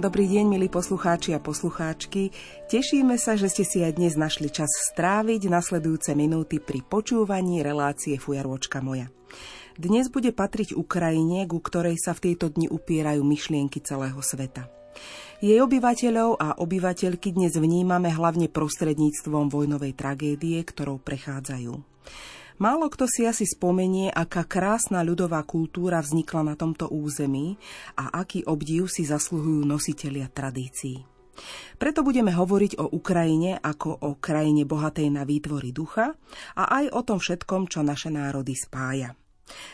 Dobrý deň, milí poslucháči a poslucháčky. Tešíme sa, že ste si aj dnes našli čas stráviť nasledujúce minúty pri počúvaní relácie Fujarôčka moja. Dnes bude patriť Ukrajine, ku ktorej sa v tejto dni upierajú myšlienky celého sveta. Jej obyvateľov a obyvateľky dnes vnímame hlavne prostredníctvom vojnovej tragédie, ktorou prechádzajú. Málo kto si asi spomenie, aká krásna ľudová kultúra vznikla na tomto území a aký obdiv si zasluhujú nositelia tradícií. Preto budeme hovoriť o Ukrajine ako o krajine bohatej na výtvory ducha a aj o tom všetkom, čo naše národy spája.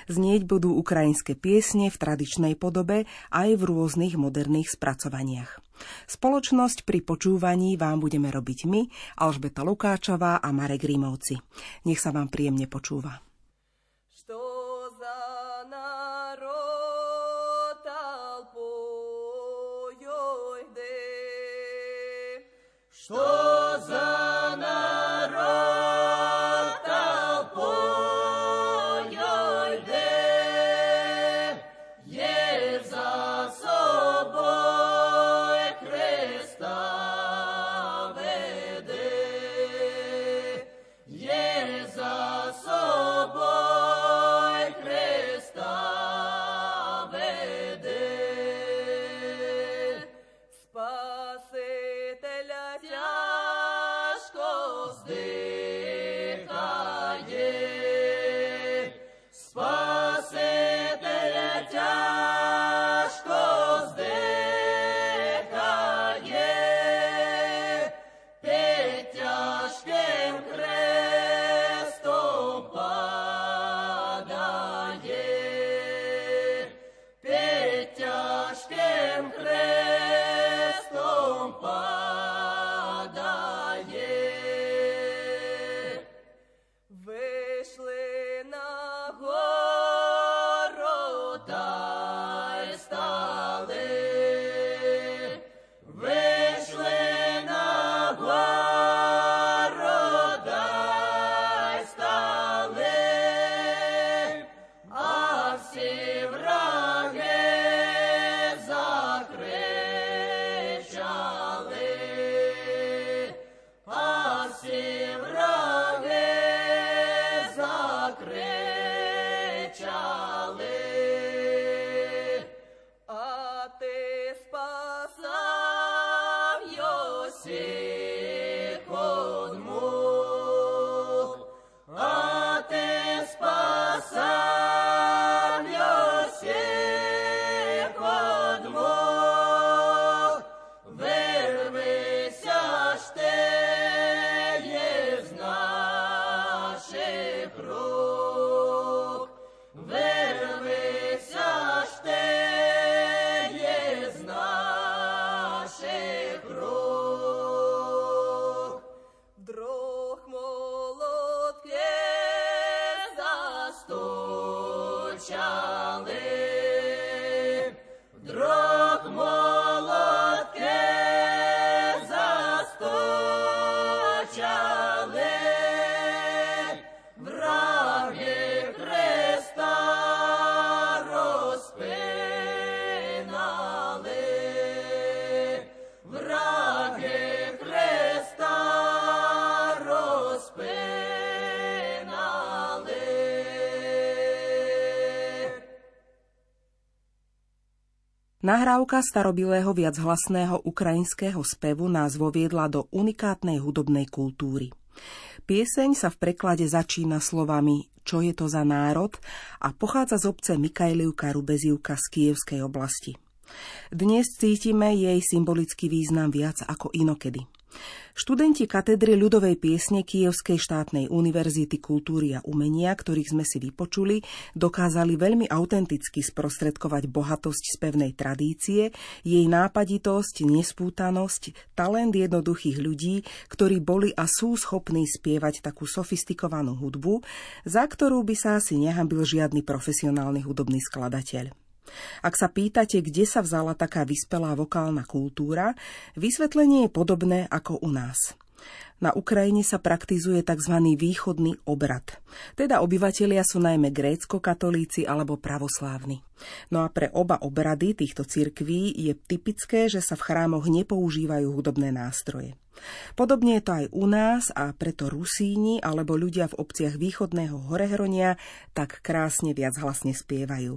Znieť budú ukrajinské piesne v tradičnej podobe aj v rôznych moderných spracovaniach. Spoločnosť pri počúvaní vám budeme robiť my, Alžbeta Lukáčová a Marek Rímovci. Nech sa vám príjemne počúva. Nahrávka starobilého viachlasného ukrajinského spevu nás voviedla do unikátnej hudobnej kultúry. Pieseň sa v preklade začína slovami Čo je to za národ a pochádza z obce Mikajlivka Rubezivka z Kievskej oblasti. Dnes cítime jej symbolický význam viac ako inokedy. Študenti katedry ľudovej piesne Kievskej štátnej univerzity kultúry a umenia, ktorých sme si vypočuli, dokázali veľmi autenticky sprostredkovať bohatosť spevnej tradície, jej nápaditosť, nespútanosť, talent jednoduchých ľudí, ktorí boli a sú schopní spievať takú sofistikovanú hudbu, za ktorú by sa asi nehambil žiadny profesionálny hudobný skladateľ. Ak sa pýtate, kde sa vzala taká vyspelá vokálna kultúra, vysvetlenie je podobné ako u nás. Na Ukrajine sa praktizuje tzv. východný obrad. Teda obyvatelia sú najmä grécko-katolíci alebo pravoslávni. No a pre oba obrady týchto cirkví je typické, že sa v chrámoch nepoužívajú hudobné nástroje. Podobne je to aj u nás a preto Rusíni alebo ľudia v obciach východného Horehronia tak krásne viac hlasne spievajú.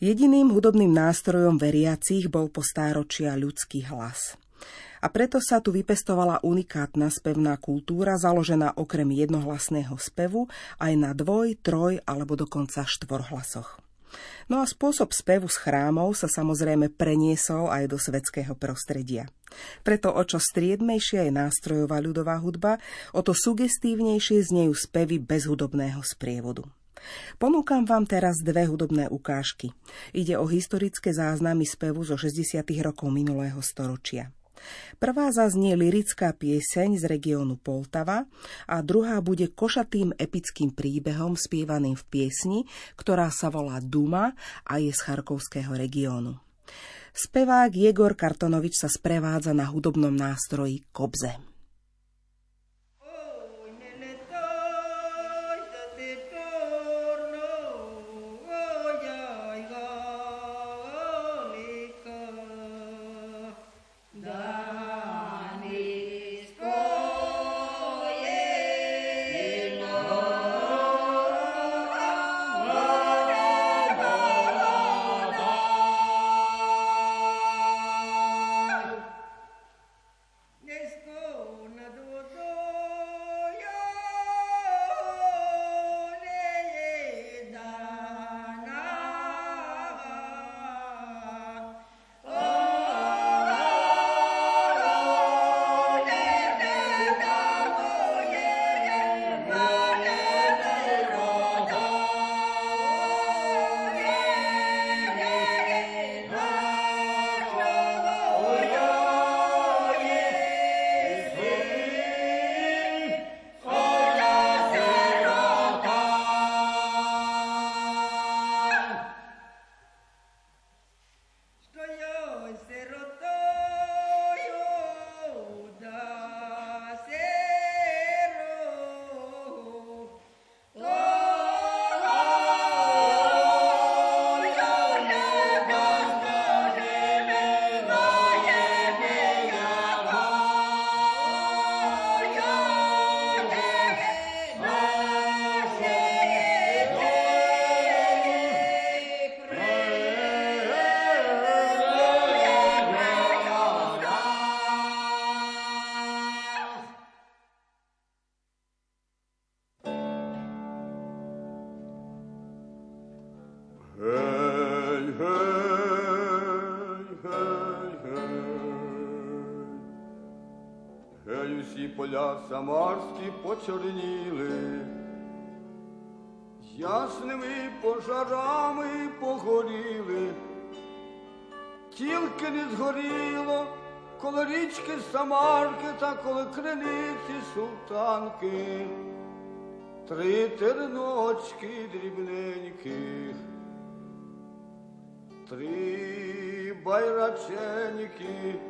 Jediným hudobným nástrojom veriacich bol po stáročia ľudský hlas a preto sa tu vypestovala unikátna spevná kultúra založená okrem jednohlasného spevu aj na dvoj, troj alebo dokonca štvorhlasoch. No a spôsob spevu z chrámov sa samozrejme preniesol aj do svetského prostredia. Preto o čo striedmejšia je nástrojová ľudová hudba, o to sugestívnejšie znejú spevy bez hudobného sprievodu. Ponúkam vám teraz dve hudobné ukážky. Ide o historické záznamy spevu zo 60. rokov minulého storočia. Prvá zaznie lirická pieseň z regiónu Poltava a druhá bude košatým epickým príbehom spievaným v piesni, ktorá sa volá Duma a je z Charkovského regiónu. Spevák Jegor Kartonovič sa sprevádza na hudobnom nástroji kobze. Самарські почорніли, ясними пожарами погоріли, тільки не згоріло коло річки Самарки та коло криниці султанки, три терночки дрібненьких, три байраченьки.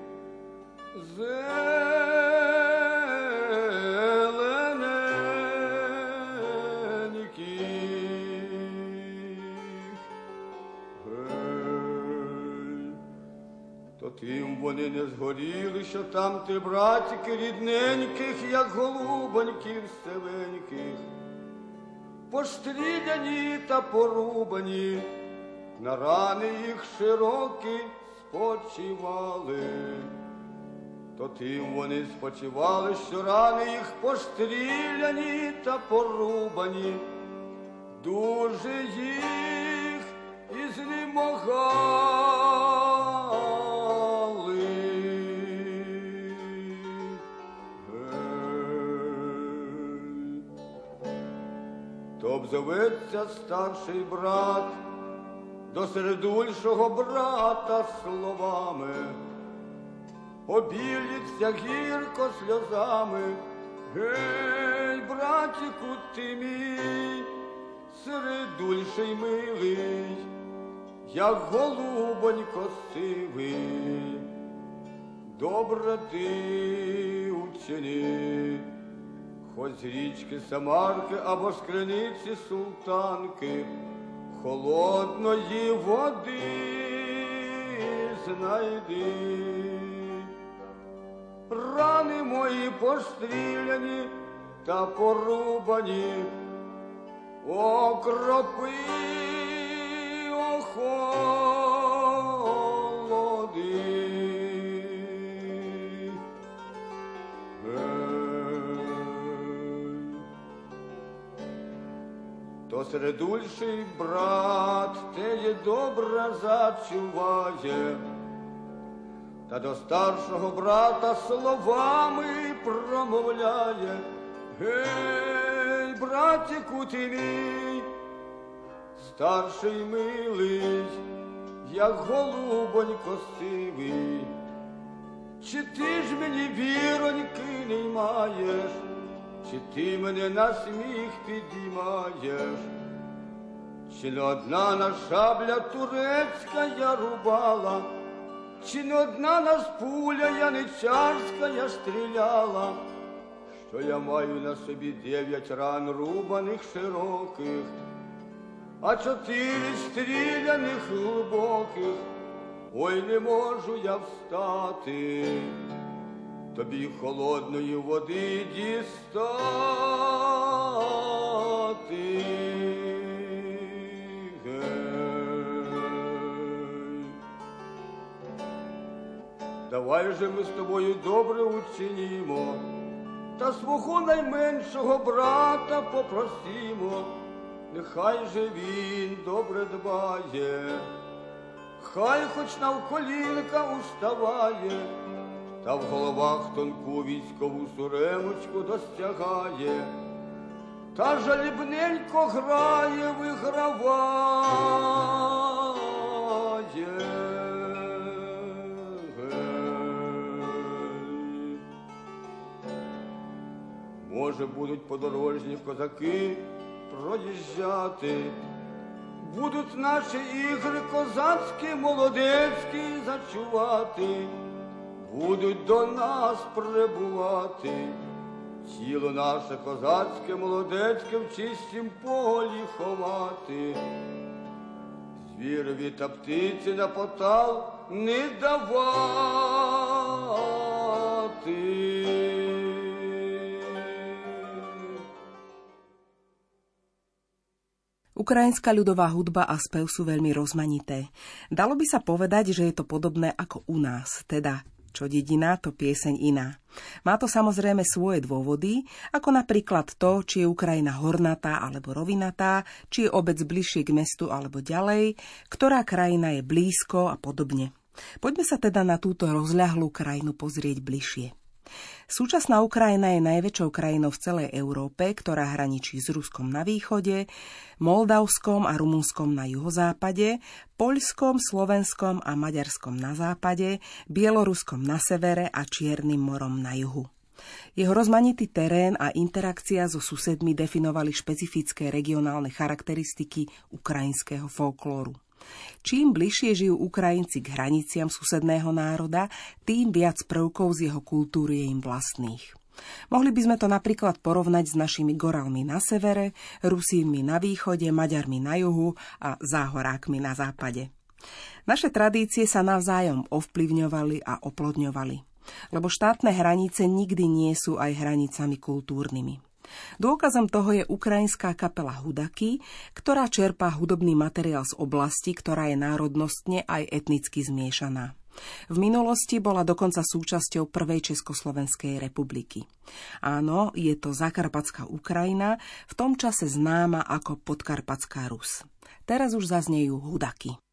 Тим вони не згоріли, що там ти, братики рідненьких, як голубоньків севеньких, постріляні та порубані, на рани їх широкі спочивали, то тим вони спочивали, що рани їх постріляні та порубані, дуже їх і знемогали. То обзоветься старший брат до середульшого брата словами, обіліться гірко сльозами, гей, братіку ти мій, середульший милий, як голубонько сивий, доброти учені, хоч з річки Самарки або з криниці султанки, холодної води знайди. Рани мої постріляні та порубані, окропи охолоди. То середульший брат теє добре зачуває, та до старшого брата словами промовляє. Гей, братику ти мій, старший милий, як голубонько сивий. Чи ти ж мені віроньки не маєш, чи ти мене на сміх підіймаєш? Чи не одна на шабля турецька я рубала, чи не одна нас пуля яничарська я стріляла, що я маю на собі дев'ять ран рубаних широких, а чотири стріляних глибоких, ой не можу я встати, тобі холодної води дістати. Давай же ми з тобою добре учинімо, та свого найменшого брата попросімо, нехай же він добре дбає, хай хоч навколінка уставає, та в головах тонку військову суремочку достягає, та жалібненько грає, виграває. Може, будуть подорожні козаки проїжджати, будуть наші ігри козацькі, молодецькі зачувати, будуть до нас прибувати. Тіло наше козацьке, молодецьке в чистім полі ховати. Звірові та птиці на потал не давати. Ukrajinská ľudová hudba a spev sú veľmi rozmanité. Dalo by sa povedať, že je to podobné ako u nás, teda čo dedina, to pieseň iná. Má to samozrejme svoje dôvody, ako napríklad to, či je Ukrajina hornatá alebo rovinatá, či je obec bližšie k mestu alebo ďalej, ktorá krajina je blízko a podobne. Poďme sa teda na túto rozľahlú krajinu pozrieť bližšie. Súčasná Ukrajina je najväčšou krajinou v celej Európe, ktorá hraničí s Ruskom na východe, Moldavskom a Rumunskom na juhozápade, Poľskom, Slovenskom a Maďarskom na západe, Bieloruskom na severe a Čiernym morom na juhu. Jeho rozmanitý terén a interakcia so susedmi definovali špecifické regionálne charakteristiky ukrajinského folklóru. Čím bližšie žijú Ukrajinci k hraniciam susedného národa, tým viac prvkov z jeho kultúry je im vlastných. Mohli by sme to napríklad porovnať s našimi goralmi na severe, Rusínmi na východe, Maďarmi na juhu a Záhorákmi na západe. Naše tradície sa navzájom ovplyvňovali a oplodňovali, lebo štátne hranice nikdy nie sú aj hranicami kultúrnymi. Dôkazom toho je ukrajinská kapela Hudaky, ktorá čerpá hudobný materiál z oblasti, ktorá je národnostne aj etnicky zmiešaná. V minulosti bola dokonca súčasťou prvej Československej republiky. Áno, je to Zakarpatská Ukrajina, v tom čase známa ako Podkarpatská Rus. Teraz už zaznejú Hudaky.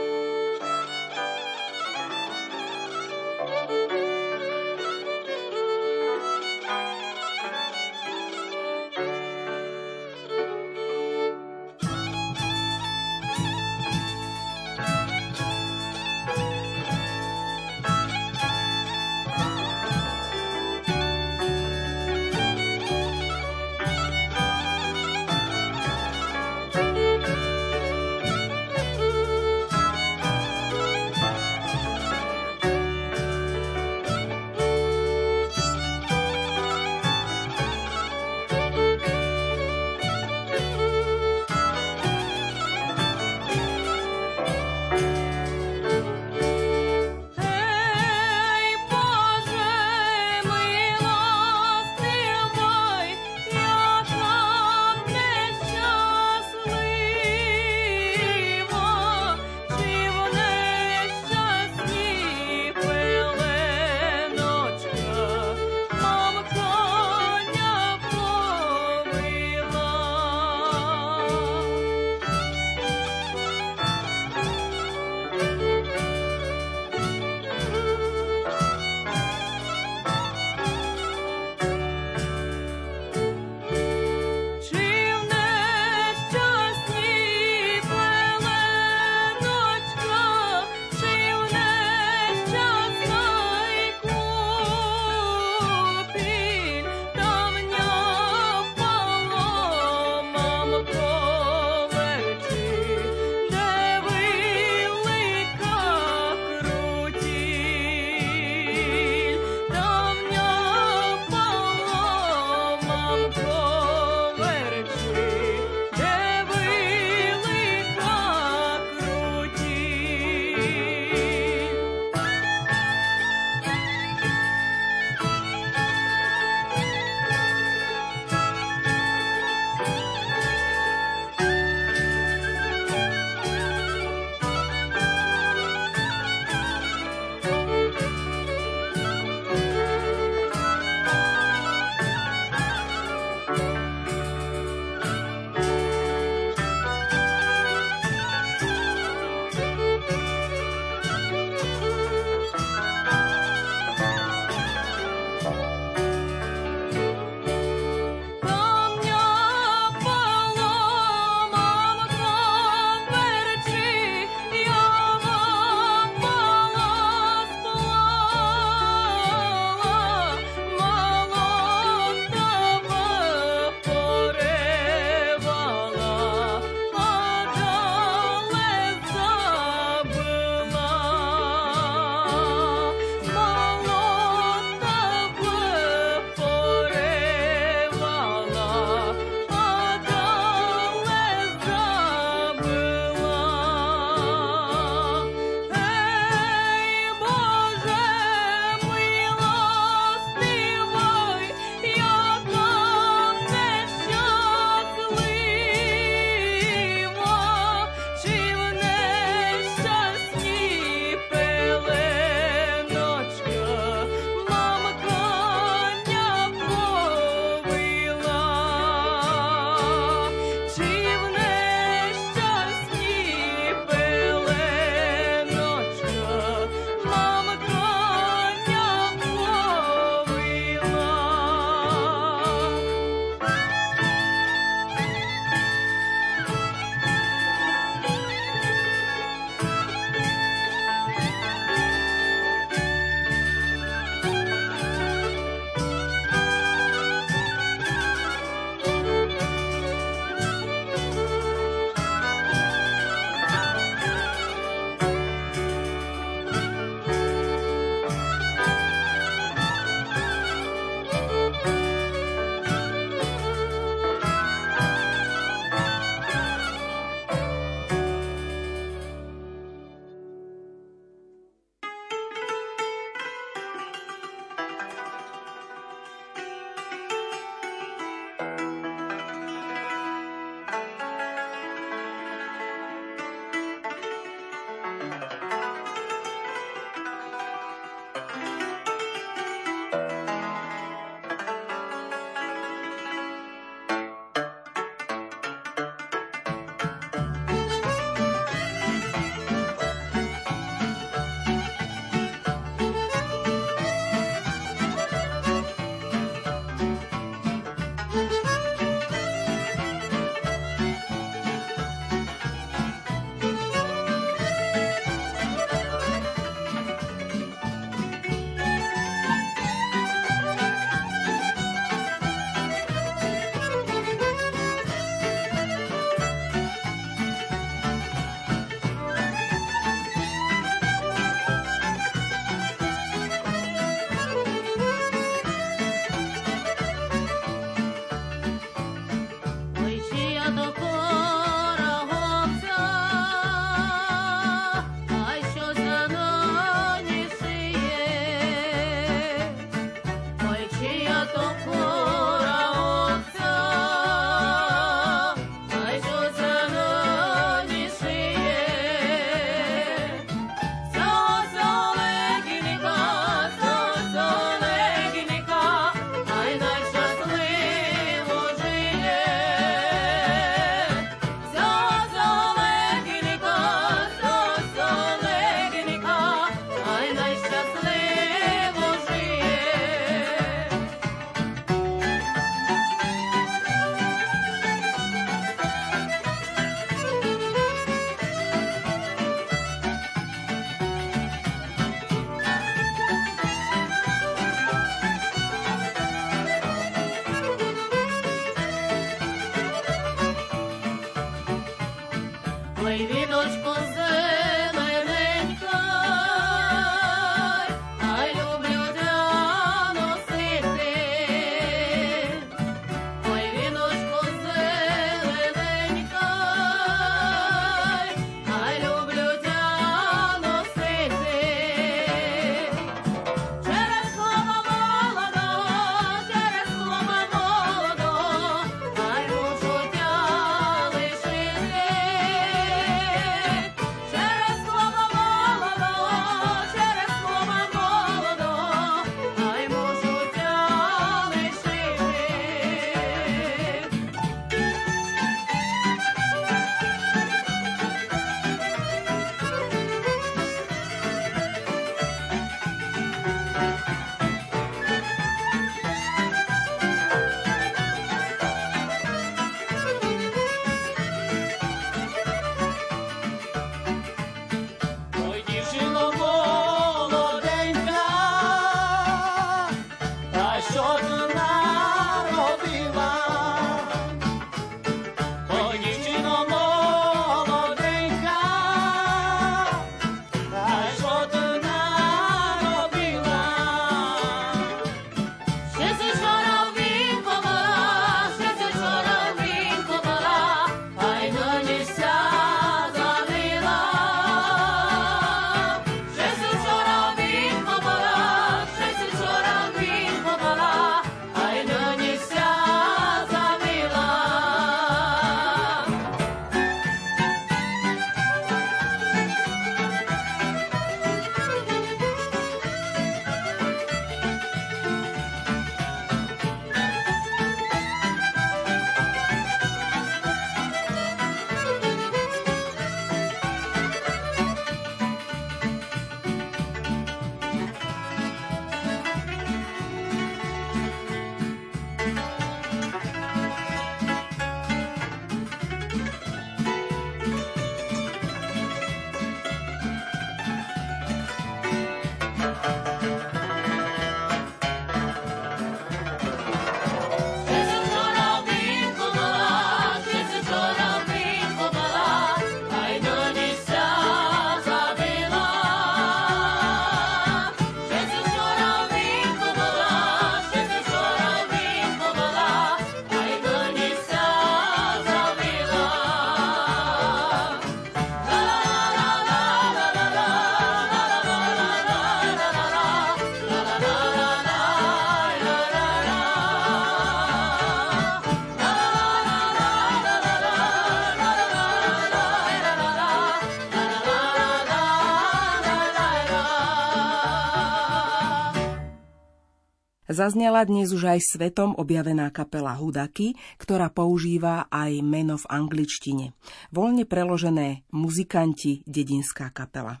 Zaznela dnes už aj svetom objavená kapela Hudaky, ktorá používa aj meno v angličtine. Voľne preložené muzikanti, dedinská kapela.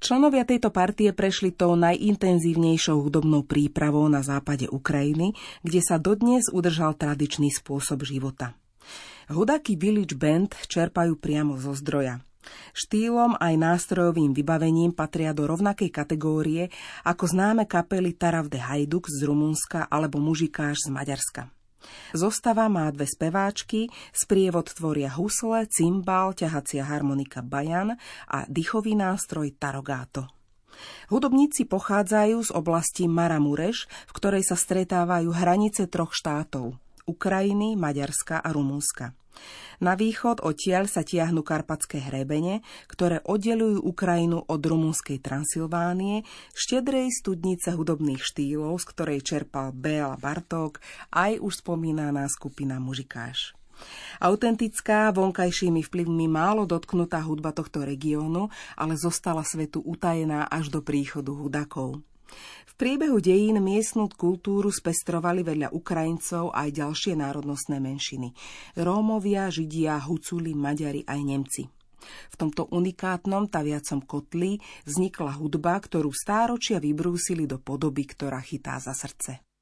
Členovia tejto partie prešli tou najintenzívnejšou hudobnou prípravou na západe Ukrajiny, kde sa dodnes udržal tradičný spôsob života. Hudaky Village Band čerpajú priamo zo zdroja. Štýlom aj nástrojovým vybavením patria do rovnakej kategórie ako známe kapely Taravde Hajduk z Rumunska alebo Mužikáš z Maďarska. Zostava má dve speváčky, sprievod tvoria husle, cymbal, ťahacia harmonika bajan a dýchový nástroj tarogáto. Hudobníci pochádzajú z oblasti Maramureš, v ktorej sa stretávajú hranice troch štátov – Ukrajiny, Maďarska a Rumunska. Na východ odtiaľ sa tiahnu karpatské hrebene, ktoré oddelujú Ukrajinu od rumunskej Transylvánie, štedrej studnice hudobných štýlov, z ktorej čerpal Béla Bartók, aj už spomínaná skupina Mužikáš. Autentická, vonkajšími vplyvmi málo dotknutá hudba tohto regiónu, ale zostala svetu utajená až do príchodu hudakov. V priebehu dejín miestnú kultúru spestrovali vedľa Ukrajincov aj ďalšie národnostné menšiny. Rómovia, Židia, Huculi, Maďari aj Nemci. V tomto unikátnom taviacom kotli vznikla hudba, ktorú stáročia vybrúsili do podoby, ktorá chytá za srdce.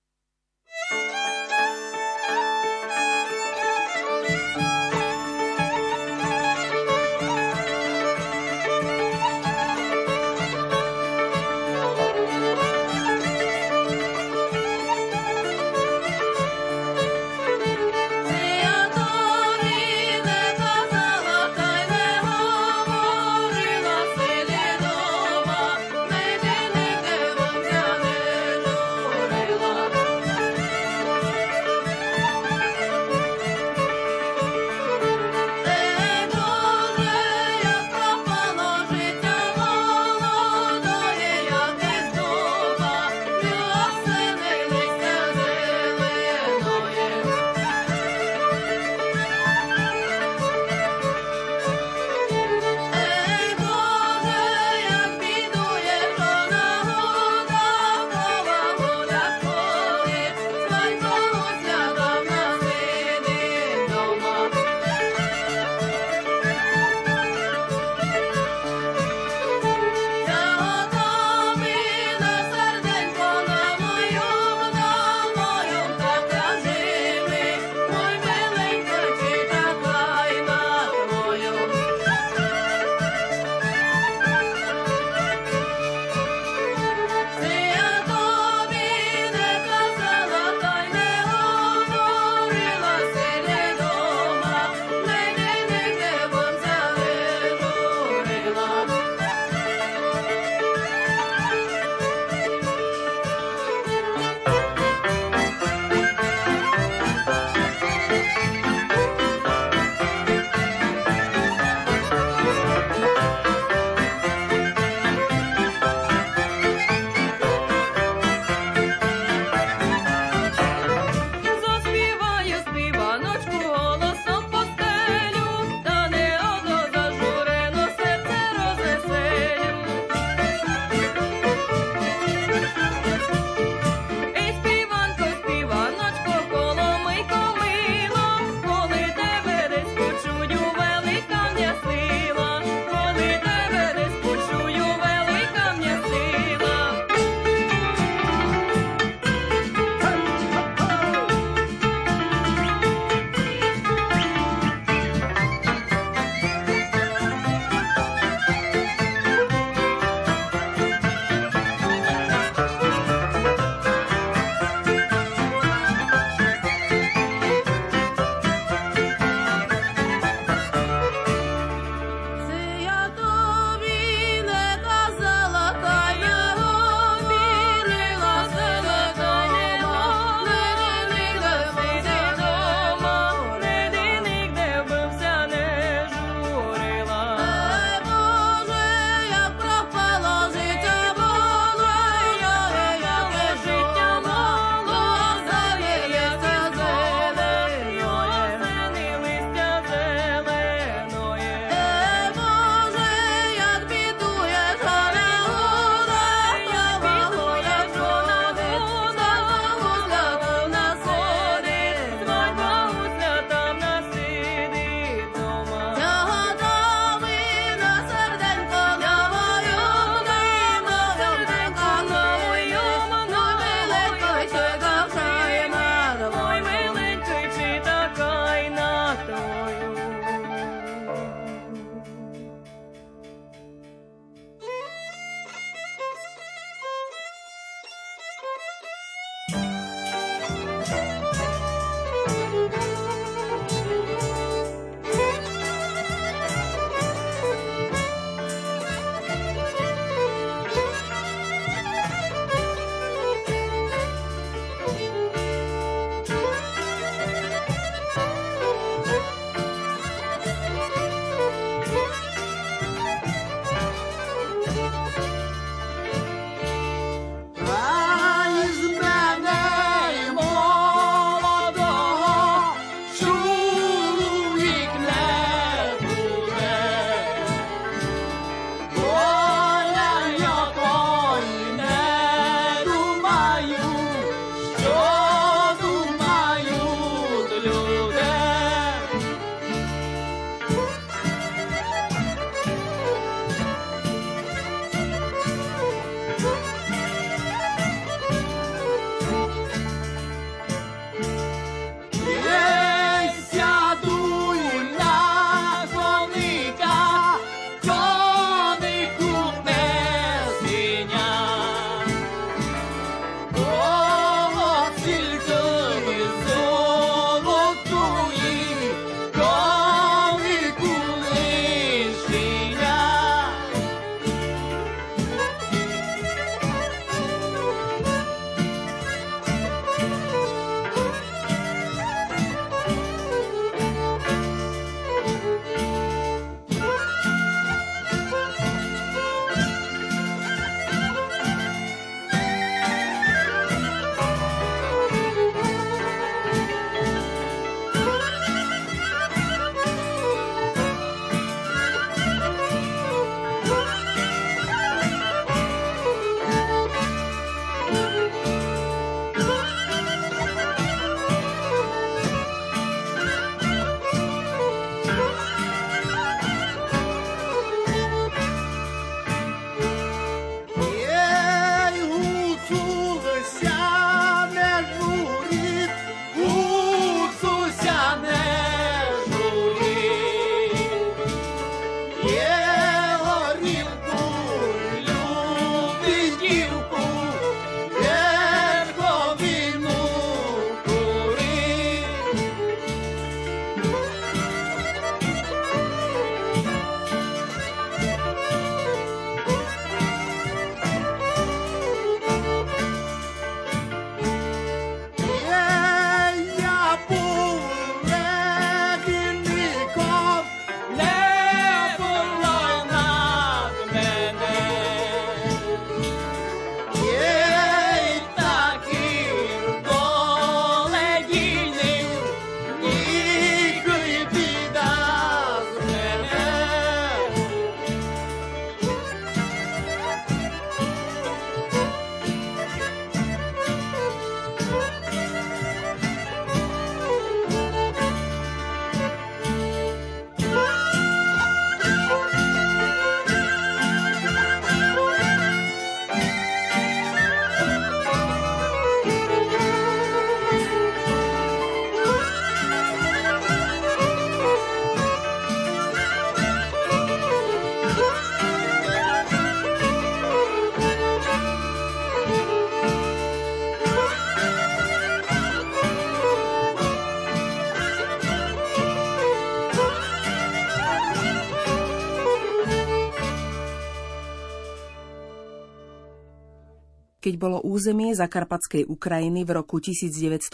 Keď bolo územie Zakarpatskej Ukrajiny v roku 1919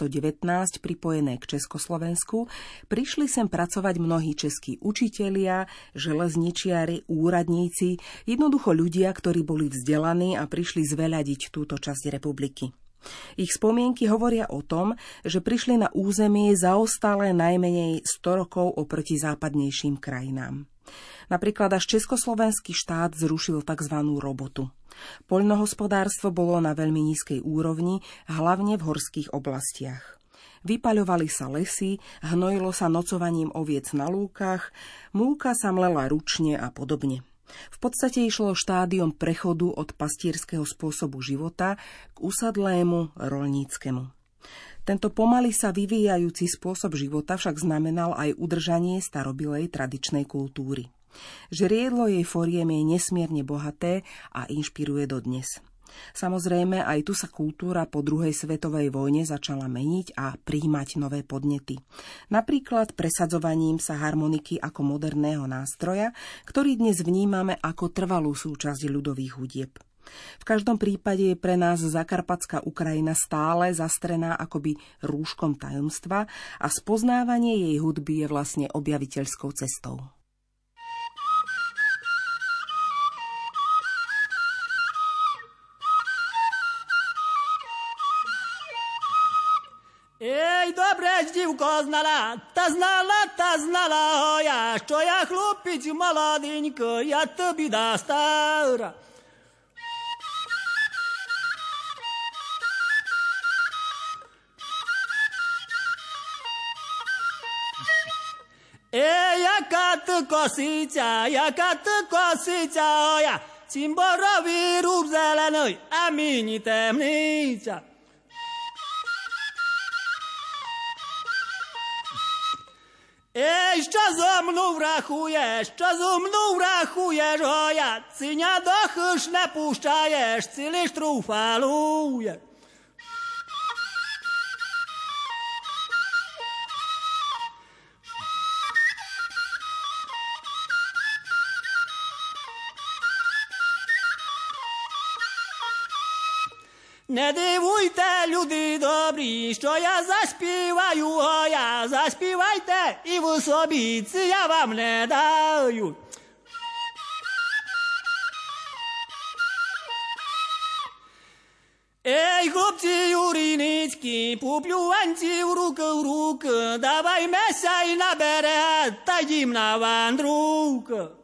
pripojené k Československu, prišli sem pracovať mnohí českí učitelia, železničiari, úradníci, jednoducho ľudia, ktorí boli vzdelaní a prišli zveľadiť túto časť republiky. Ich spomienky hovoria o tom, že prišli na územie zaostalé najmenej 100 rokov oproti západnejším krajinám. Napríklad až Československý štát zrušil tzv. robotu. Poľnohospodárstvo bolo na veľmi nízkej úrovni, hlavne v horských oblastiach. Vypaľovali sa lesy, hnojilo sa nocovaním oviec na lúkach, múka sa mlela ručne a podobne. V podstate išlo štádium prechodu od pastierského spôsobu života k usadlému rolníckému. Tento pomaly sa vyvíjajúci spôsob života však znamenal aj udržanie starobilej tradičnej kultúry. Žriedlo jej foriem je nesmierne bohaté a inšpiruje dodnes. Samozrejme, aj tu sa kultúra po druhej svetovej vojne začala meniť a príjmať nové podnety. Napríklad presadzovaním sa harmoniky ako moderného nástroja, ktorý dnes vnímame ako trvalú súčasť ľudových hudieb. V každom prípade je pre nás Zakarpatská Ukrajina stále zastrená akoby rúškom tajomstva a spoznávanie jej hudby je vlastne objaviteľskou cestou. dobre dívko znala, ta znala, ta znala, ja, що я хлопець молоденько, я тобі да стара. Ей, яка ти косиця, яка ти косиця, я, цим борові руб зелений, а мені темниця. Ej, що зо мною врахуєш, що зо мною врахуєш, гоя, циня до хиш не пущаєш, цілиш труфалуєш. Не дивуйте, люди добрі, що я заспіваю, о я заспівайте і в собі, це я вам не даю. Ей, хлопці юріницькі, поплюванці в руки в руки, давай меся й на та їм на вандрук.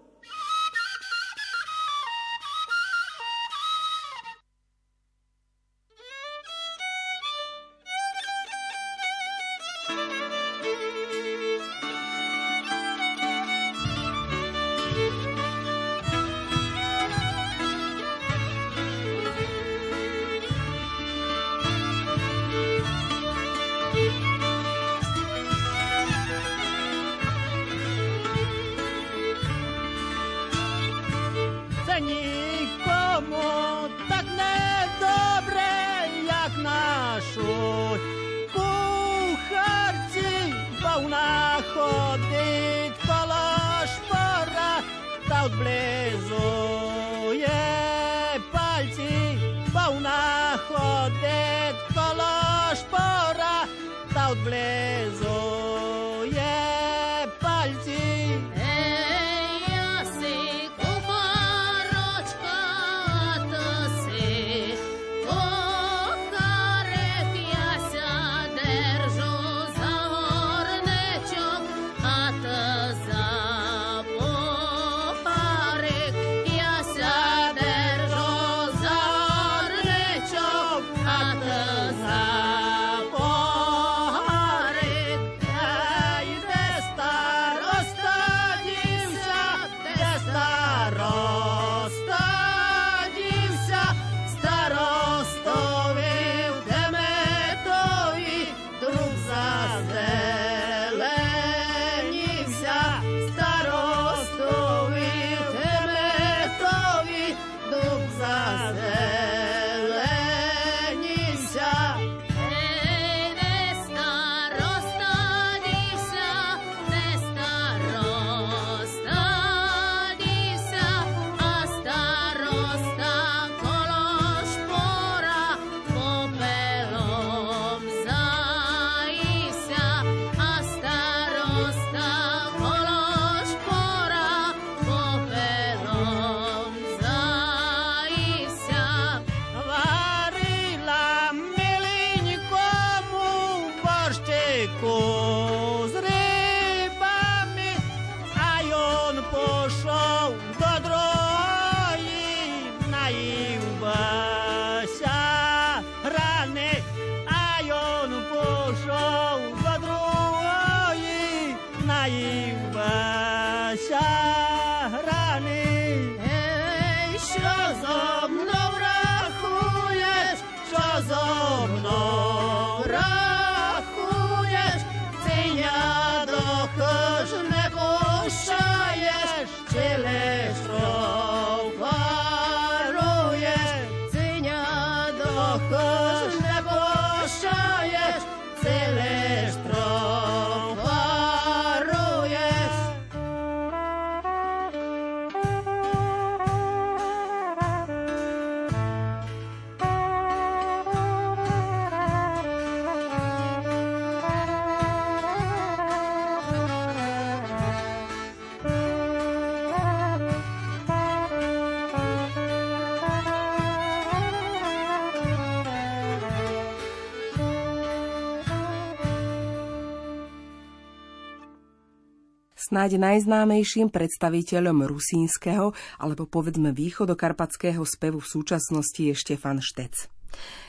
Snáď najznámejším predstaviteľom rusínskeho alebo povedzme východokarpatského spevu v súčasnosti je Štefan Štec.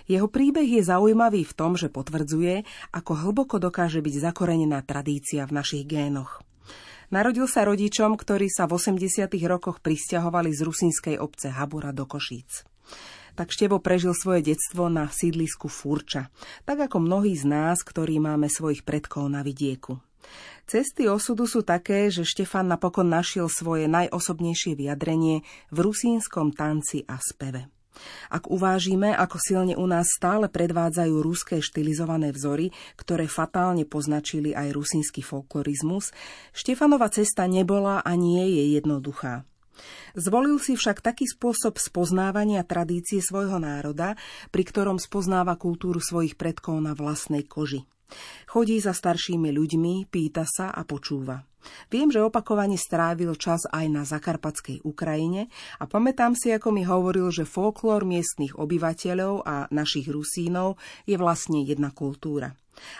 Jeho príbeh je zaujímavý v tom, že potvrdzuje, ako hlboko dokáže byť zakorenená tradícia v našich génoch. Narodil sa rodičom, ktorí sa v 80. rokoch prisťahovali z rusínskej obce Habura do Košíc. Tak Števo prežil svoje detstvo na sídlisku Furča, tak ako mnohí z nás, ktorí máme svojich predkov na vidieku. Cesty osudu sú také, že Štefan napokon našiel svoje najosobnejšie vyjadrenie v rusínskom tanci a speve. Ak uvážime, ako silne u nás stále predvádzajú ruské štilizované vzory, ktoré fatálne poznačili aj rusínsky folklorizmus, Štefanova cesta nebola a nie je jednoduchá. Zvolil si však taký spôsob spoznávania tradície svojho národa, pri ktorom spoznáva kultúru svojich predkov na vlastnej koži. Chodí za staršími ľuďmi, pýta sa a počúva. Viem, že opakovane strávil čas aj na zakarpatskej Ukrajine a pamätám si, ako mi hovoril, že folklór miestnych obyvateľov a našich Rusínov je vlastne jedna kultúra.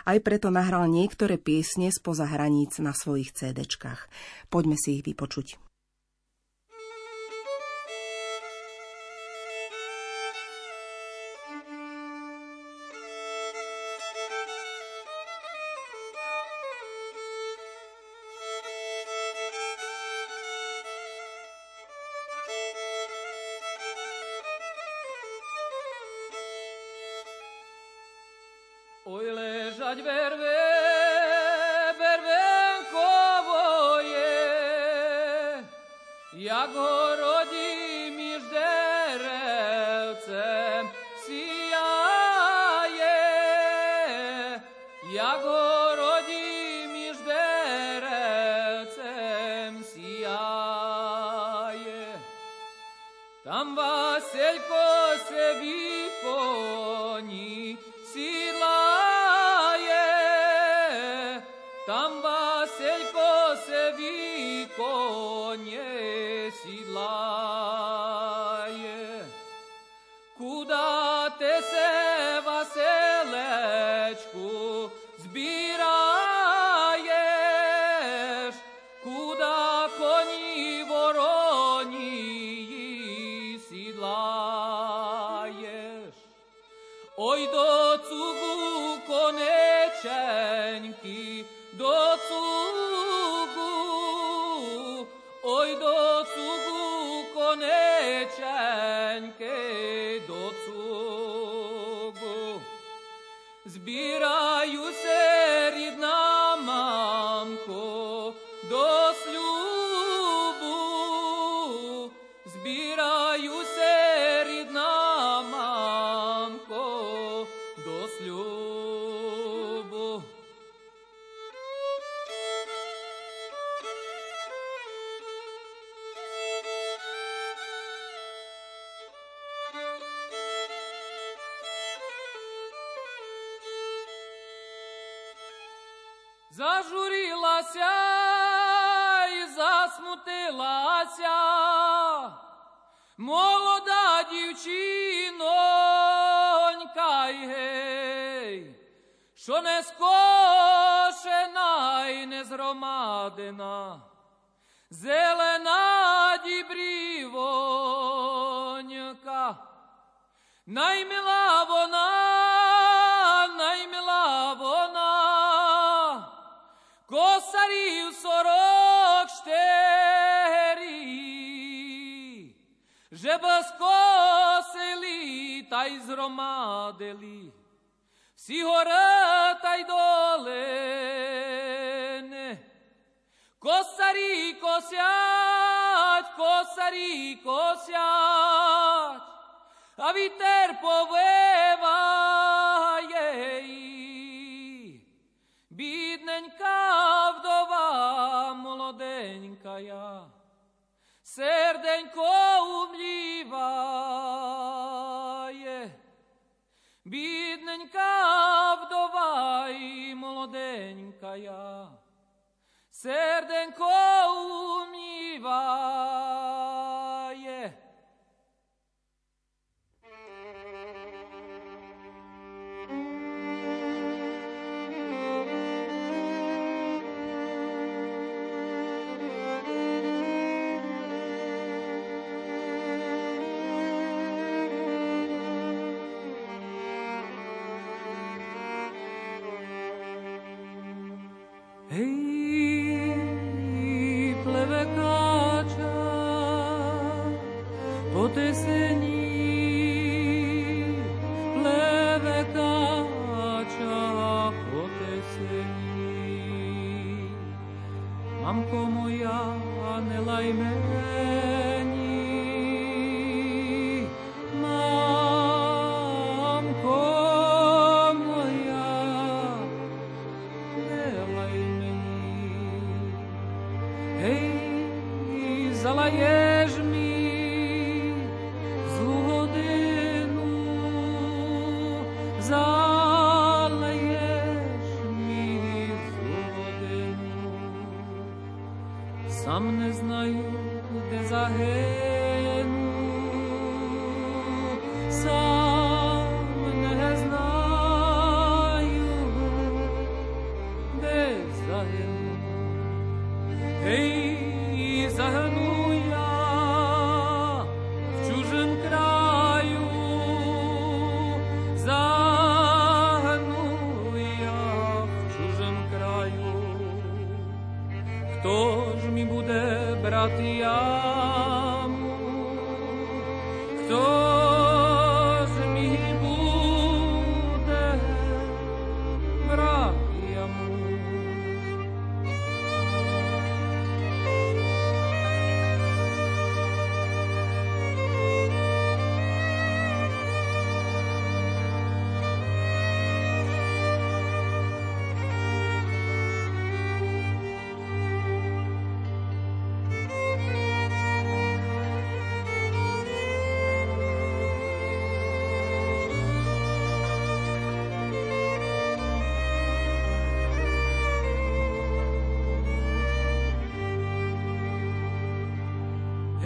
Aj preto nahral niektoré piesne spoza hraníc na svojich CDčkách. Poďme si ich vypočuť. Najmilá ona, najmilá ona, kosari u sorok šteri, že by skosili, taj zromadili, si hora, taj dolene. Kosari kosjat, kosari kosjat, a viter poveva jej. Bidneńka wdowa, młodeńka ja, serdeńko umliwa je. Bidneńka wdowa i młodeńka ja, serdeńko umliwa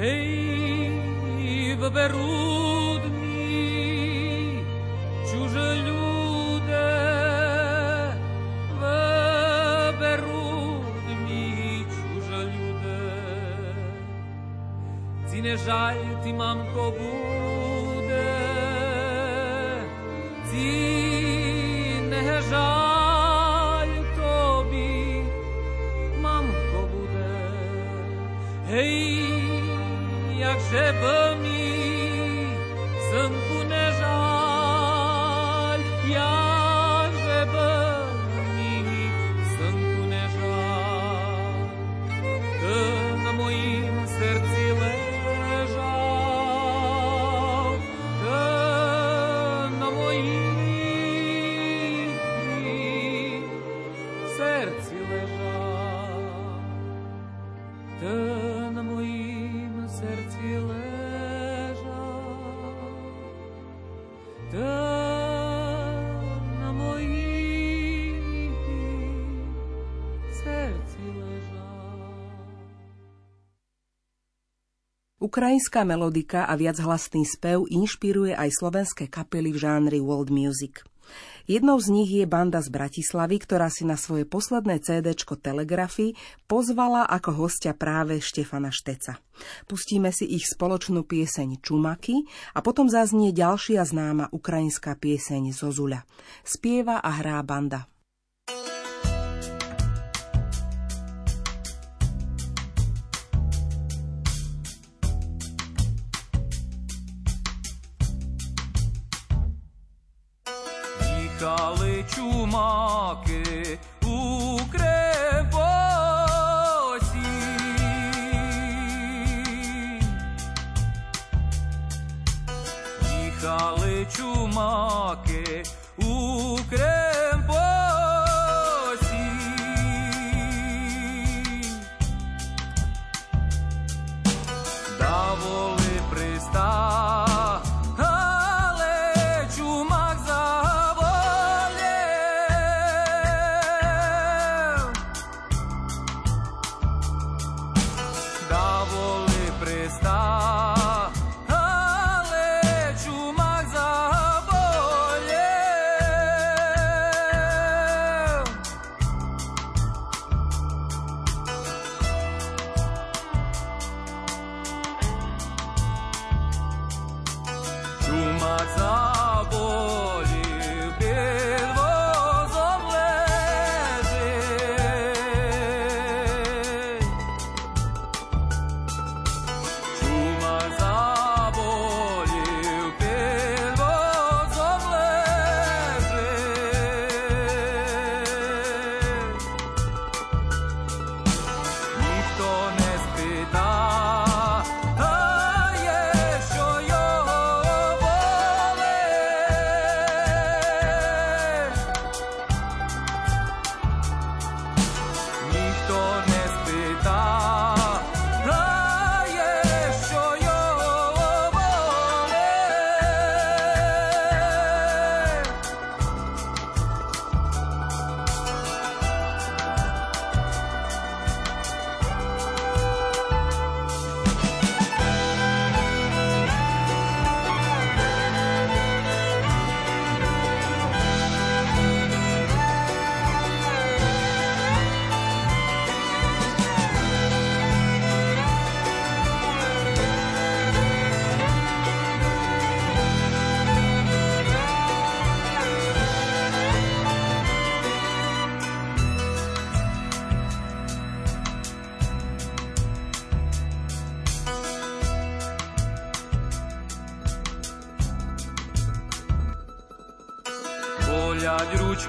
Ej, berud mi čuželjude, berud mi čuželjude. Ține jai, ti mam cobu, Ukrajinská melodika a viachlasný spev inšpiruje aj slovenské kapely v žánri world music. Jednou z nich je banda z Bratislavy, ktorá si na svoje posledné CD Telegrafy pozvala ako hostia práve Štefana Šteca. Pustíme si ich spoločnú pieseň Čumaky a potom zaznie ďalšia známa ukrajinská pieseň Zozula. Spieva a hrá banda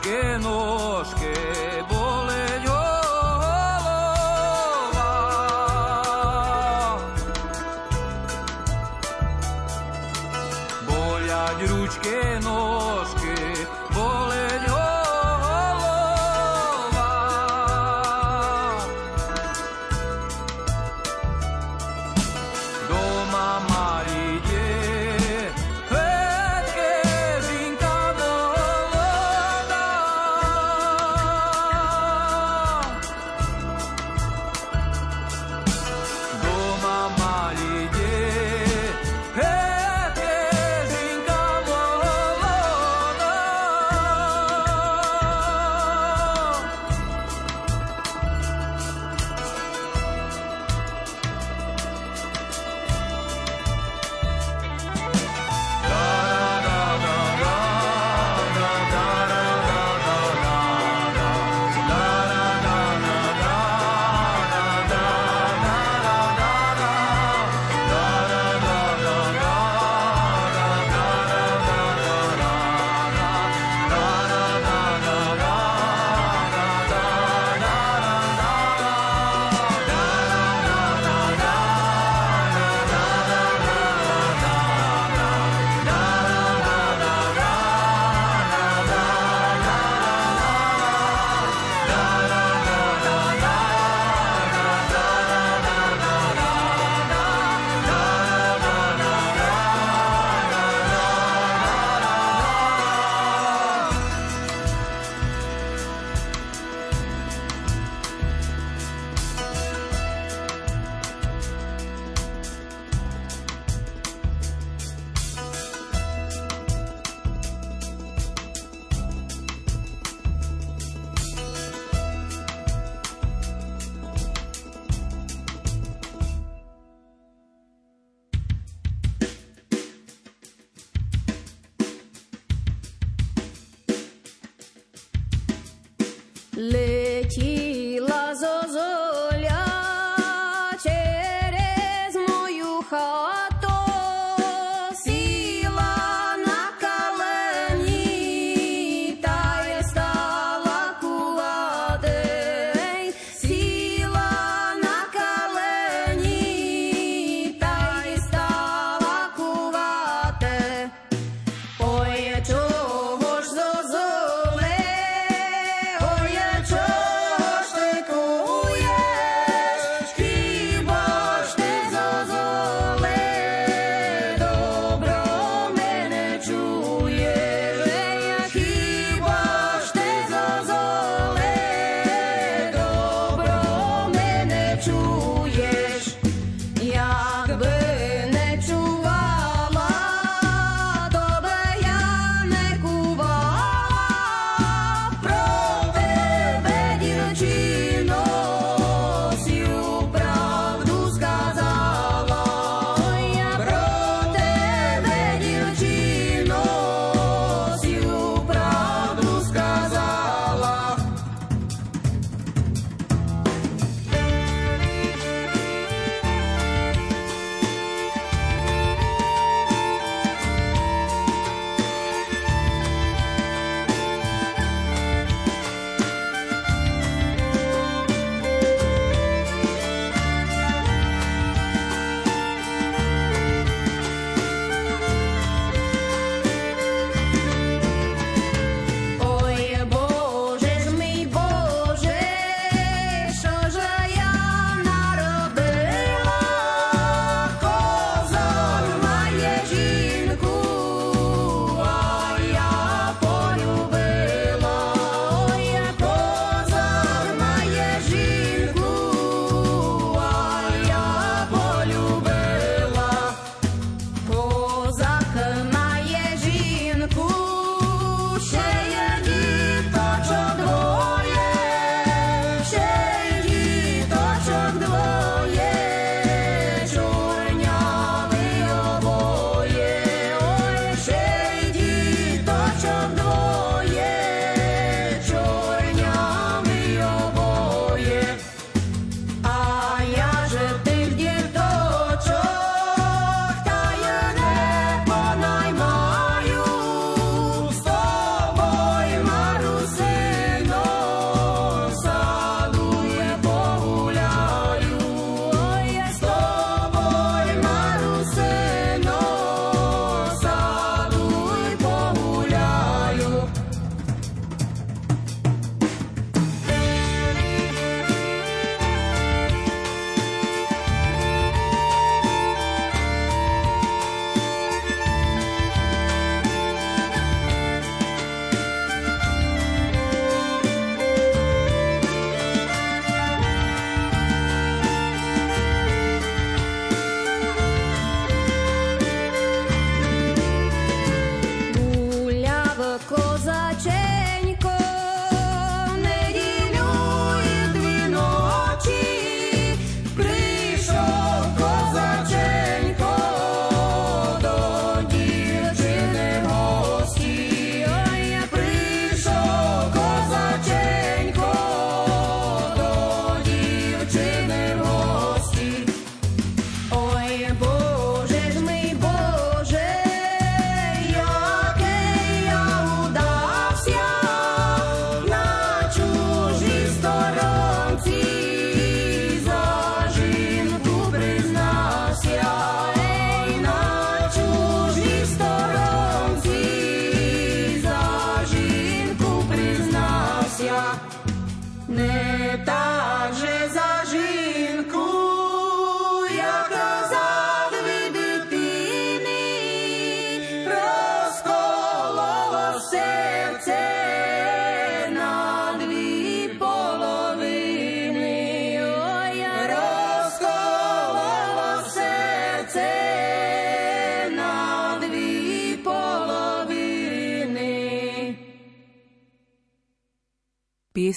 que no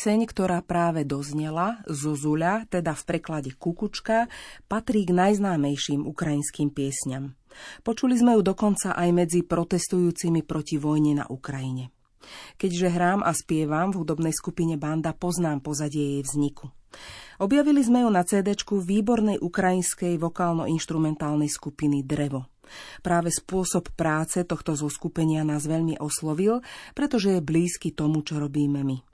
pieseň, ktorá práve doznela, Zuzula, teda v preklade Kukučka, patrí k najznámejším ukrajinským piesňam. Počuli sme ju dokonca aj medzi protestujúcimi proti vojne na Ukrajine. Keďže hrám a spievam v hudobnej skupine Banda, poznám pozadie jej vzniku. Objavili sme ju na CD výbornej ukrajinskej vokálno-instrumentálnej skupiny Drevo. Práve spôsob práce tohto zoskupenia nás veľmi oslovil, pretože je blízky tomu, čo robíme my.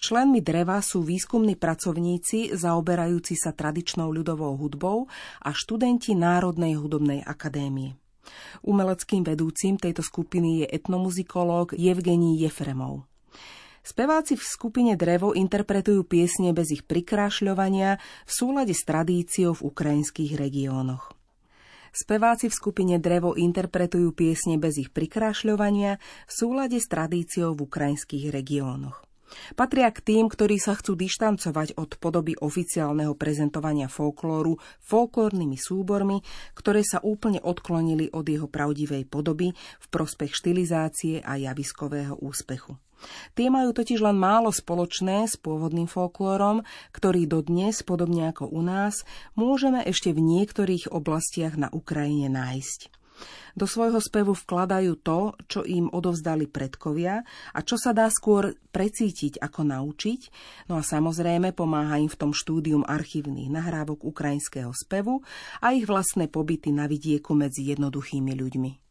Členmi dreva sú výskumní pracovníci zaoberajúci sa tradičnou ľudovou hudbou a študenti Národnej hudobnej akadémie. Umeleckým vedúcim tejto skupiny je etnomuzikológ Evgení Jefremov. Speváci v skupine Drevo interpretujú piesne bez ich prikrášľovania v súlade s tradíciou v ukrajinských regiónoch. Speváci v skupine Drevo interpretujú piesne bez ich prikrášľovania v súlade s tradíciou v ukrajinských regiónoch. Patria k tým, ktorí sa chcú dištancovať od podoby oficiálneho prezentovania folklóru folklórnymi súbormi, ktoré sa úplne odklonili od jeho pravdivej podoby v prospech štilizácie a javiskového úspechu. Tie majú totiž len málo spoločné s pôvodným folklórom, ktorý dodnes, podobne ako u nás, môžeme ešte v niektorých oblastiach na Ukrajine nájsť. Do svojho spevu vkladajú to, čo im odovzdali predkovia a čo sa dá skôr precítiť ako naučiť, no a samozrejme pomáha im v tom štúdium archívnych nahrávok ukrajinského spevu a ich vlastné pobyty na vidieku medzi jednoduchými ľuďmi.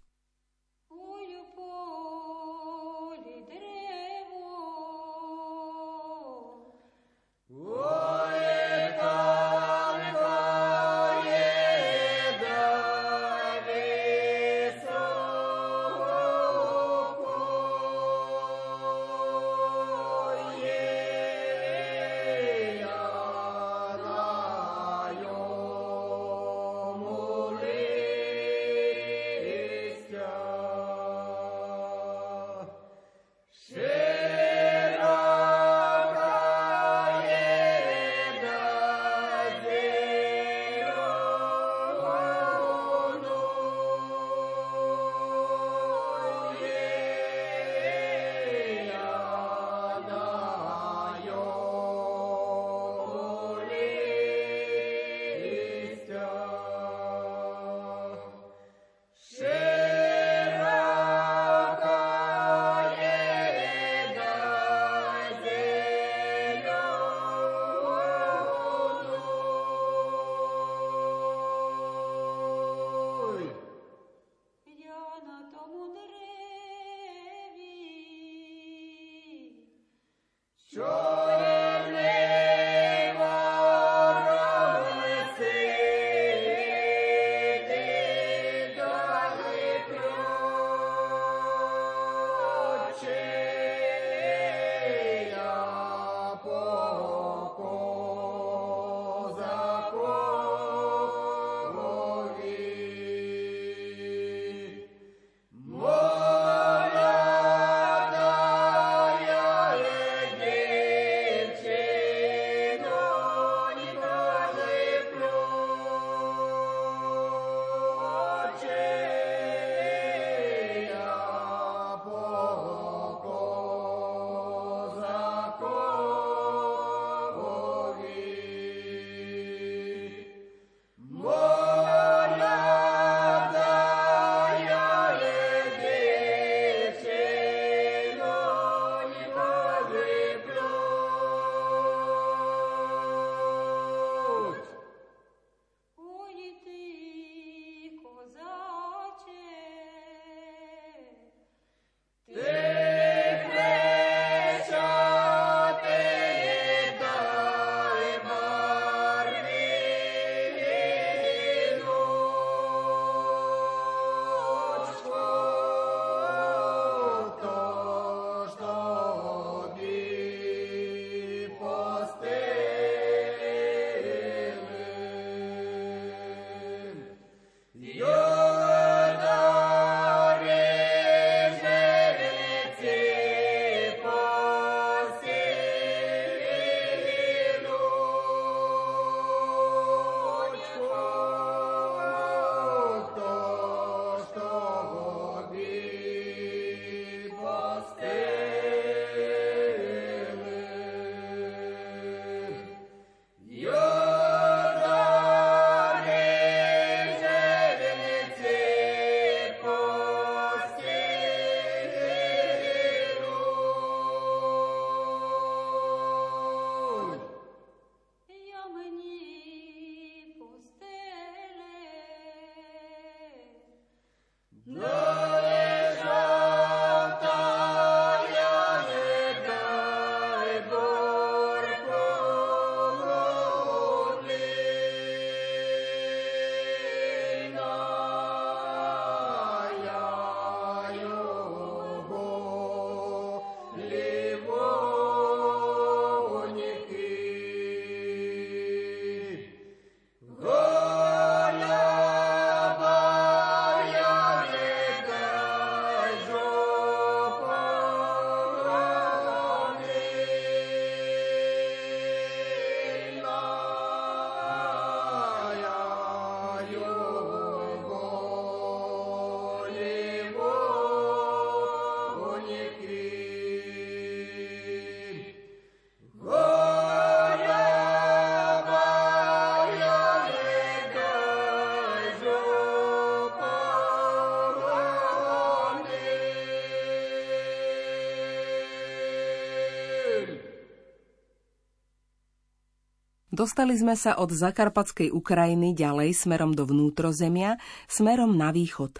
Dostali sme sa od zakarpatskej Ukrajiny ďalej smerom do vnútrozemia, smerom na východ.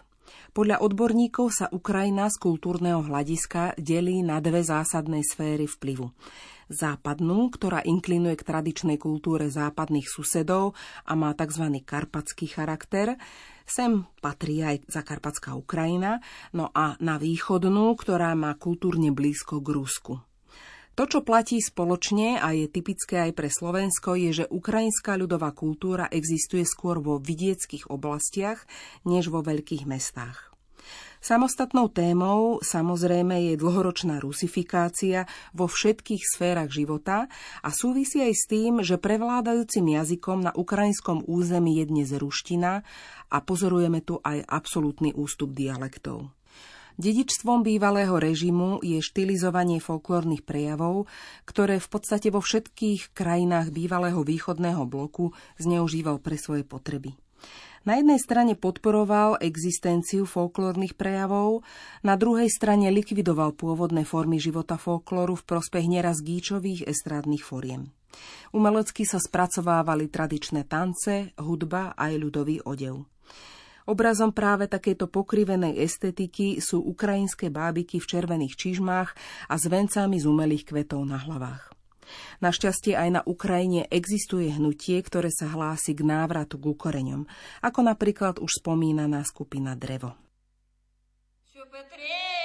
Podľa odborníkov sa Ukrajina z kultúrneho hľadiska delí na dve zásadné sféry vplyvu. Západnú, ktorá inklinuje k tradičnej kultúre západných susedov a má tzv. karpatský charakter, Sem patrí aj Zakarpatská Ukrajina, no a na východnú, ktorá má kultúrne blízko k Rusku. To, čo platí spoločne a je typické aj pre Slovensko, je, že ukrajinská ľudová kultúra existuje skôr vo vidieckých oblastiach, než vo veľkých mestách. Samostatnou témou samozrejme je dlhoročná rusifikácia vo všetkých sférach života a súvisí aj s tým, že prevládajúcim jazykom na ukrajinskom území je dnes ruština a pozorujeme tu aj absolútny ústup dialektov. Dedičstvom bývalého režimu je štilizovanie folklórnych prejavov, ktoré v podstate vo všetkých krajinách bývalého východného bloku zneužíval pre svoje potreby. Na jednej strane podporoval existenciu folklórnych prejavov, na druhej strane likvidoval pôvodné formy života folklóru v prospech neraz gíčových estrádnych foriem. Umelecky sa spracovávali tradičné tance, hudba aj ľudový odev. Obrazom práve takejto pokrivenej estetiky sú ukrajinské bábiky v červených čižmách a s vencami z umelých kvetov na hlavách. Našťastie aj na Ukrajine existuje hnutie, ktoré sa hlási k návratu k ukoreňom, ako napríklad už spomínaná skupina Drevo. Šupetrie.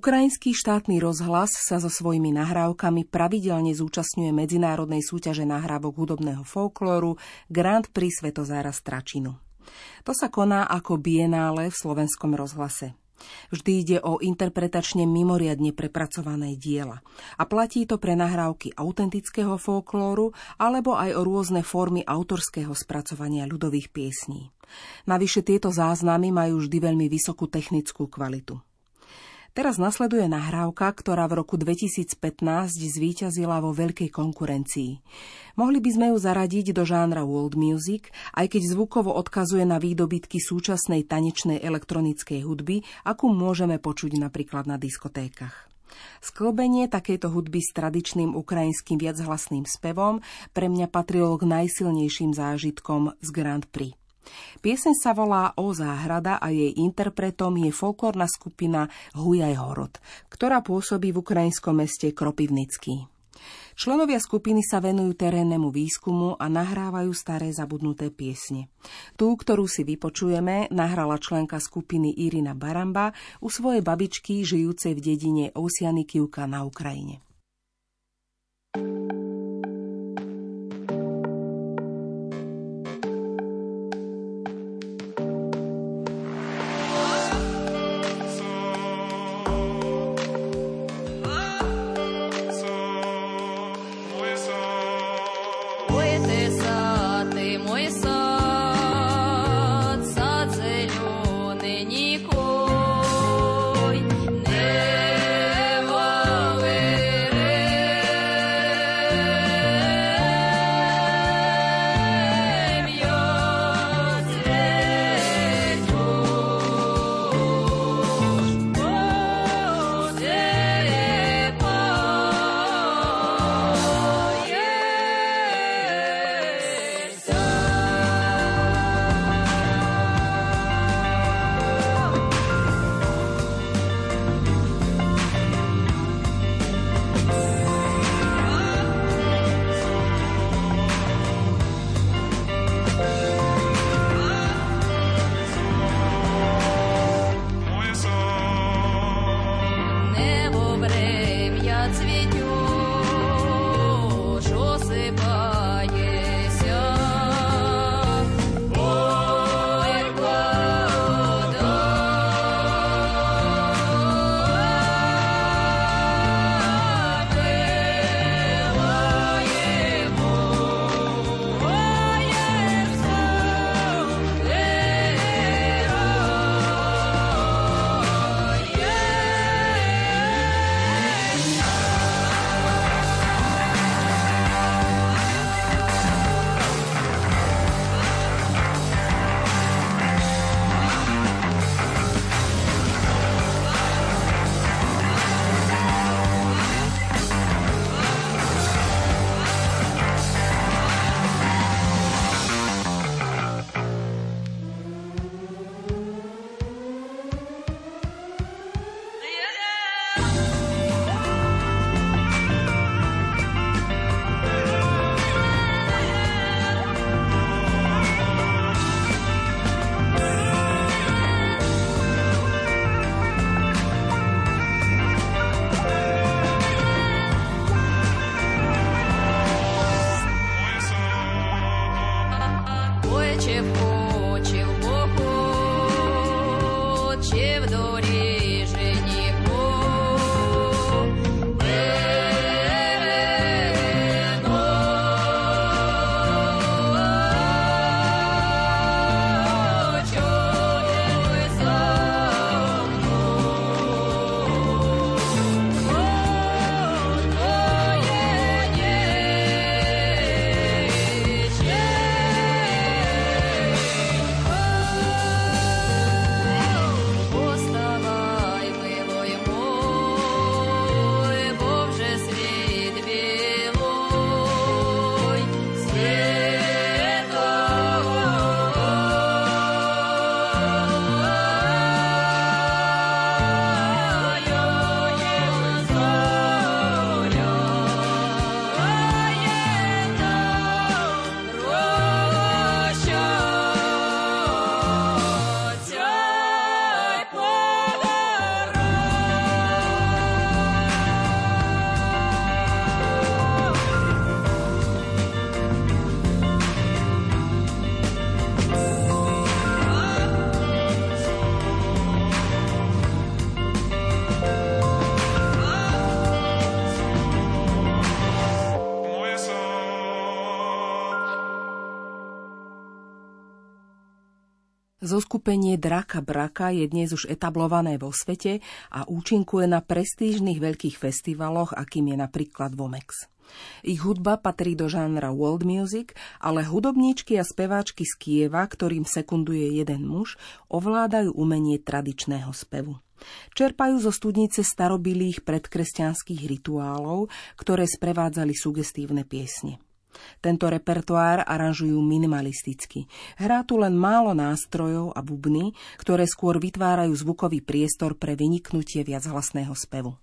Ukrajinský štátny rozhlas sa so svojimi nahrávkami pravidelne zúčastňuje medzinárodnej súťaže nahrávok hudobného folklóru Grand Prix Svetozára Stračinu. To sa koná ako bienále v slovenskom rozhlase. Vždy ide o interpretačne mimoriadne prepracované diela. A platí to pre nahrávky autentického folklóru alebo aj o rôzne formy autorského spracovania ľudových piesní. Navyše tieto záznamy majú vždy veľmi vysokú technickú kvalitu. Teraz nasleduje nahrávka, ktorá v roku 2015 zvíťazila vo veľkej konkurencii. Mohli by sme ju zaradiť do žánra world music, aj keď zvukovo odkazuje na výdobytky súčasnej tanečnej elektronickej hudby, akú môžeme počuť napríklad na diskotékach. Sklbenie takejto hudby s tradičným ukrajinským viachlasným spevom pre mňa patrilo k najsilnejším zážitkom z Grand Prix. Pieseň sa volá O záhrada a jej interpretom je folklórna skupina Hujaj Horod, ktorá pôsobí v ukrajinskom meste Kropivnický. Členovia skupiny sa venujú terénnemu výskumu a nahrávajú staré zabudnuté piesne. Tú, ktorú si vypočujeme, nahrala členka skupiny Irina Baramba u svojej babičky žijúcej v dedine Osianikivka na Ukrajine. thank you Zoskupenie Draka Braka je dnes už etablované vo svete a účinkuje na prestížnych veľkých festivaloch, akým je napríklad Vomex. Ich hudba patrí do žánra world music, ale hudobníčky a speváčky z Kieva, ktorým sekunduje jeden muž, ovládajú umenie tradičného spevu. Čerpajú zo studnice starobilých predkresťanských rituálov, ktoré sprevádzali sugestívne piesne. Tento repertoár aranžujú minimalisticky. Hrá tu len málo nástrojov a bubny, ktoré skôr vytvárajú zvukový priestor pre vyniknutie viachlasného spevu.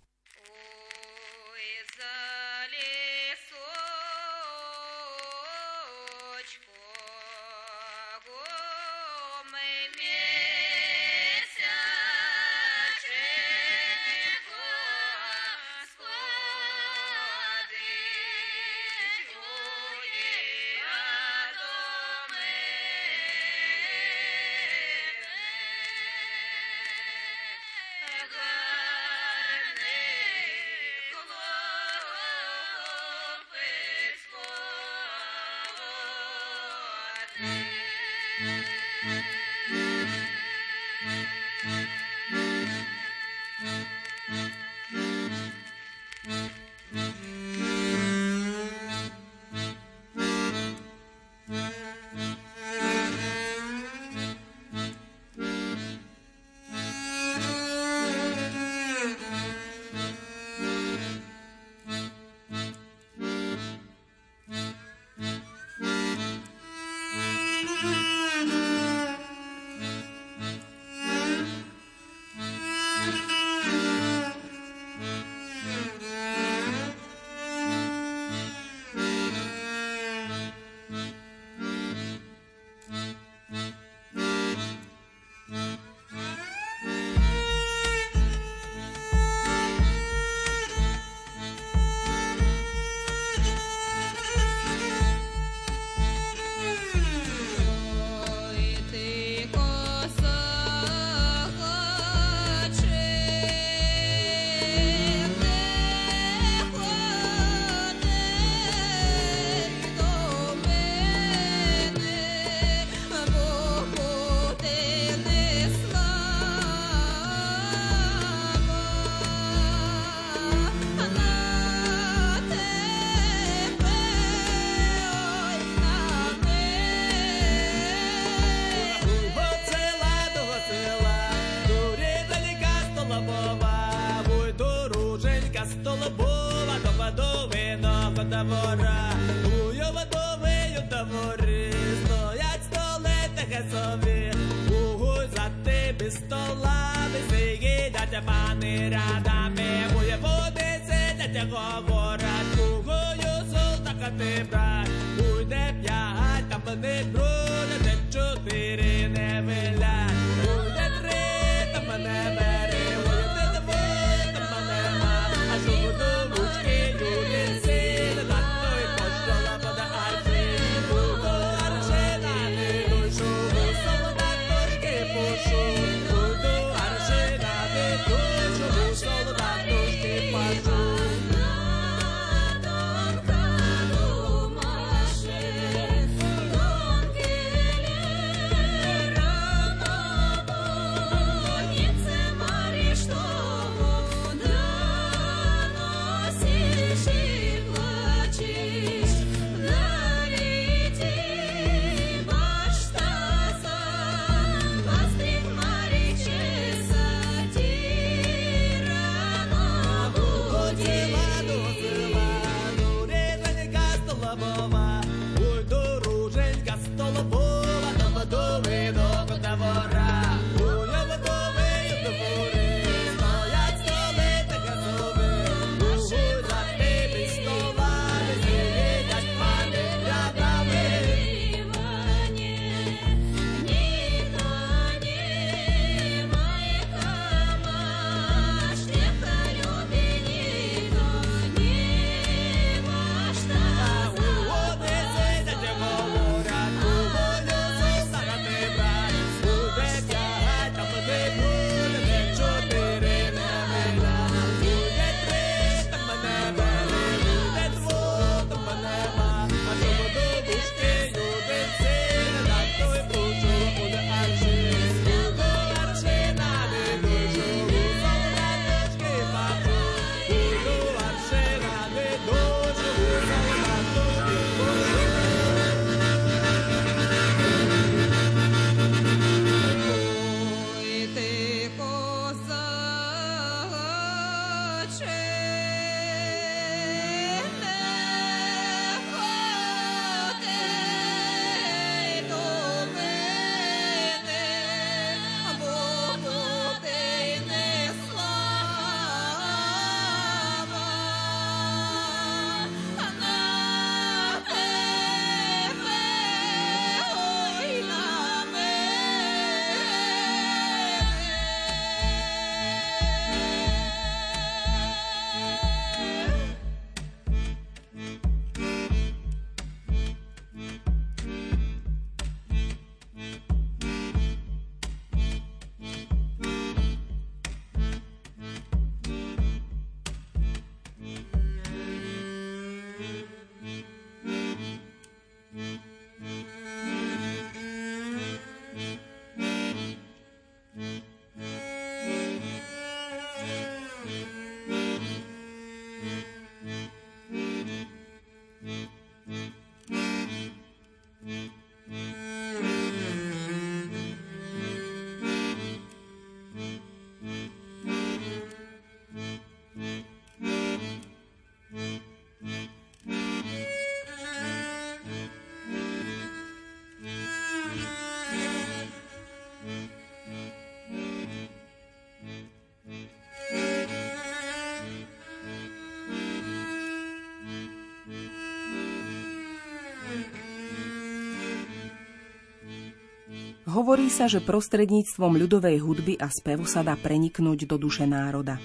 Hovorí sa, že prostredníctvom ľudovej hudby a spevu sa dá preniknúť do duše národa.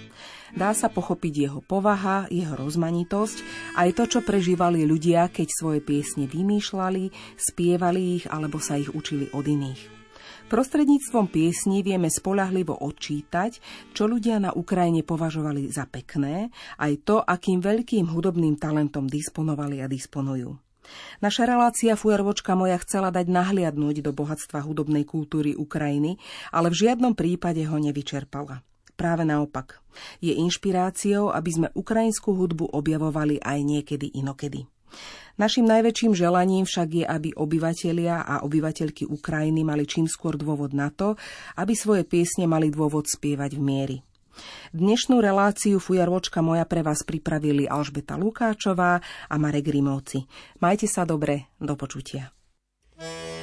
Dá sa pochopiť jeho povaha, jeho rozmanitosť, aj to, čo prežívali ľudia, keď svoje piesne vymýšľali, spievali ich alebo sa ich učili od iných. Prostredníctvom piesní vieme spolahlivo odčítať, čo ľudia na Ukrajine považovali za pekné, aj to, akým veľkým hudobným talentom disponovali a disponujú. Naša relácia Fujarvočka moja chcela dať nahliadnúť do bohatstva hudobnej kultúry Ukrajiny, ale v žiadnom prípade ho nevyčerpala. Práve naopak. Je inšpiráciou, aby sme ukrajinskú hudbu objavovali aj niekedy inokedy. Našim najväčším želaním však je, aby obyvatelia a obyvateľky Ukrajiny mali čím skôr dôvod na to, aby svoje piesne mali dôvod spievať v miery. Dnešnú reláciu Fujarvočka moja pre vás pripravili Alžbeta Lukáčová a Marek Rimovci. Majte sa dobre, do počutia. thank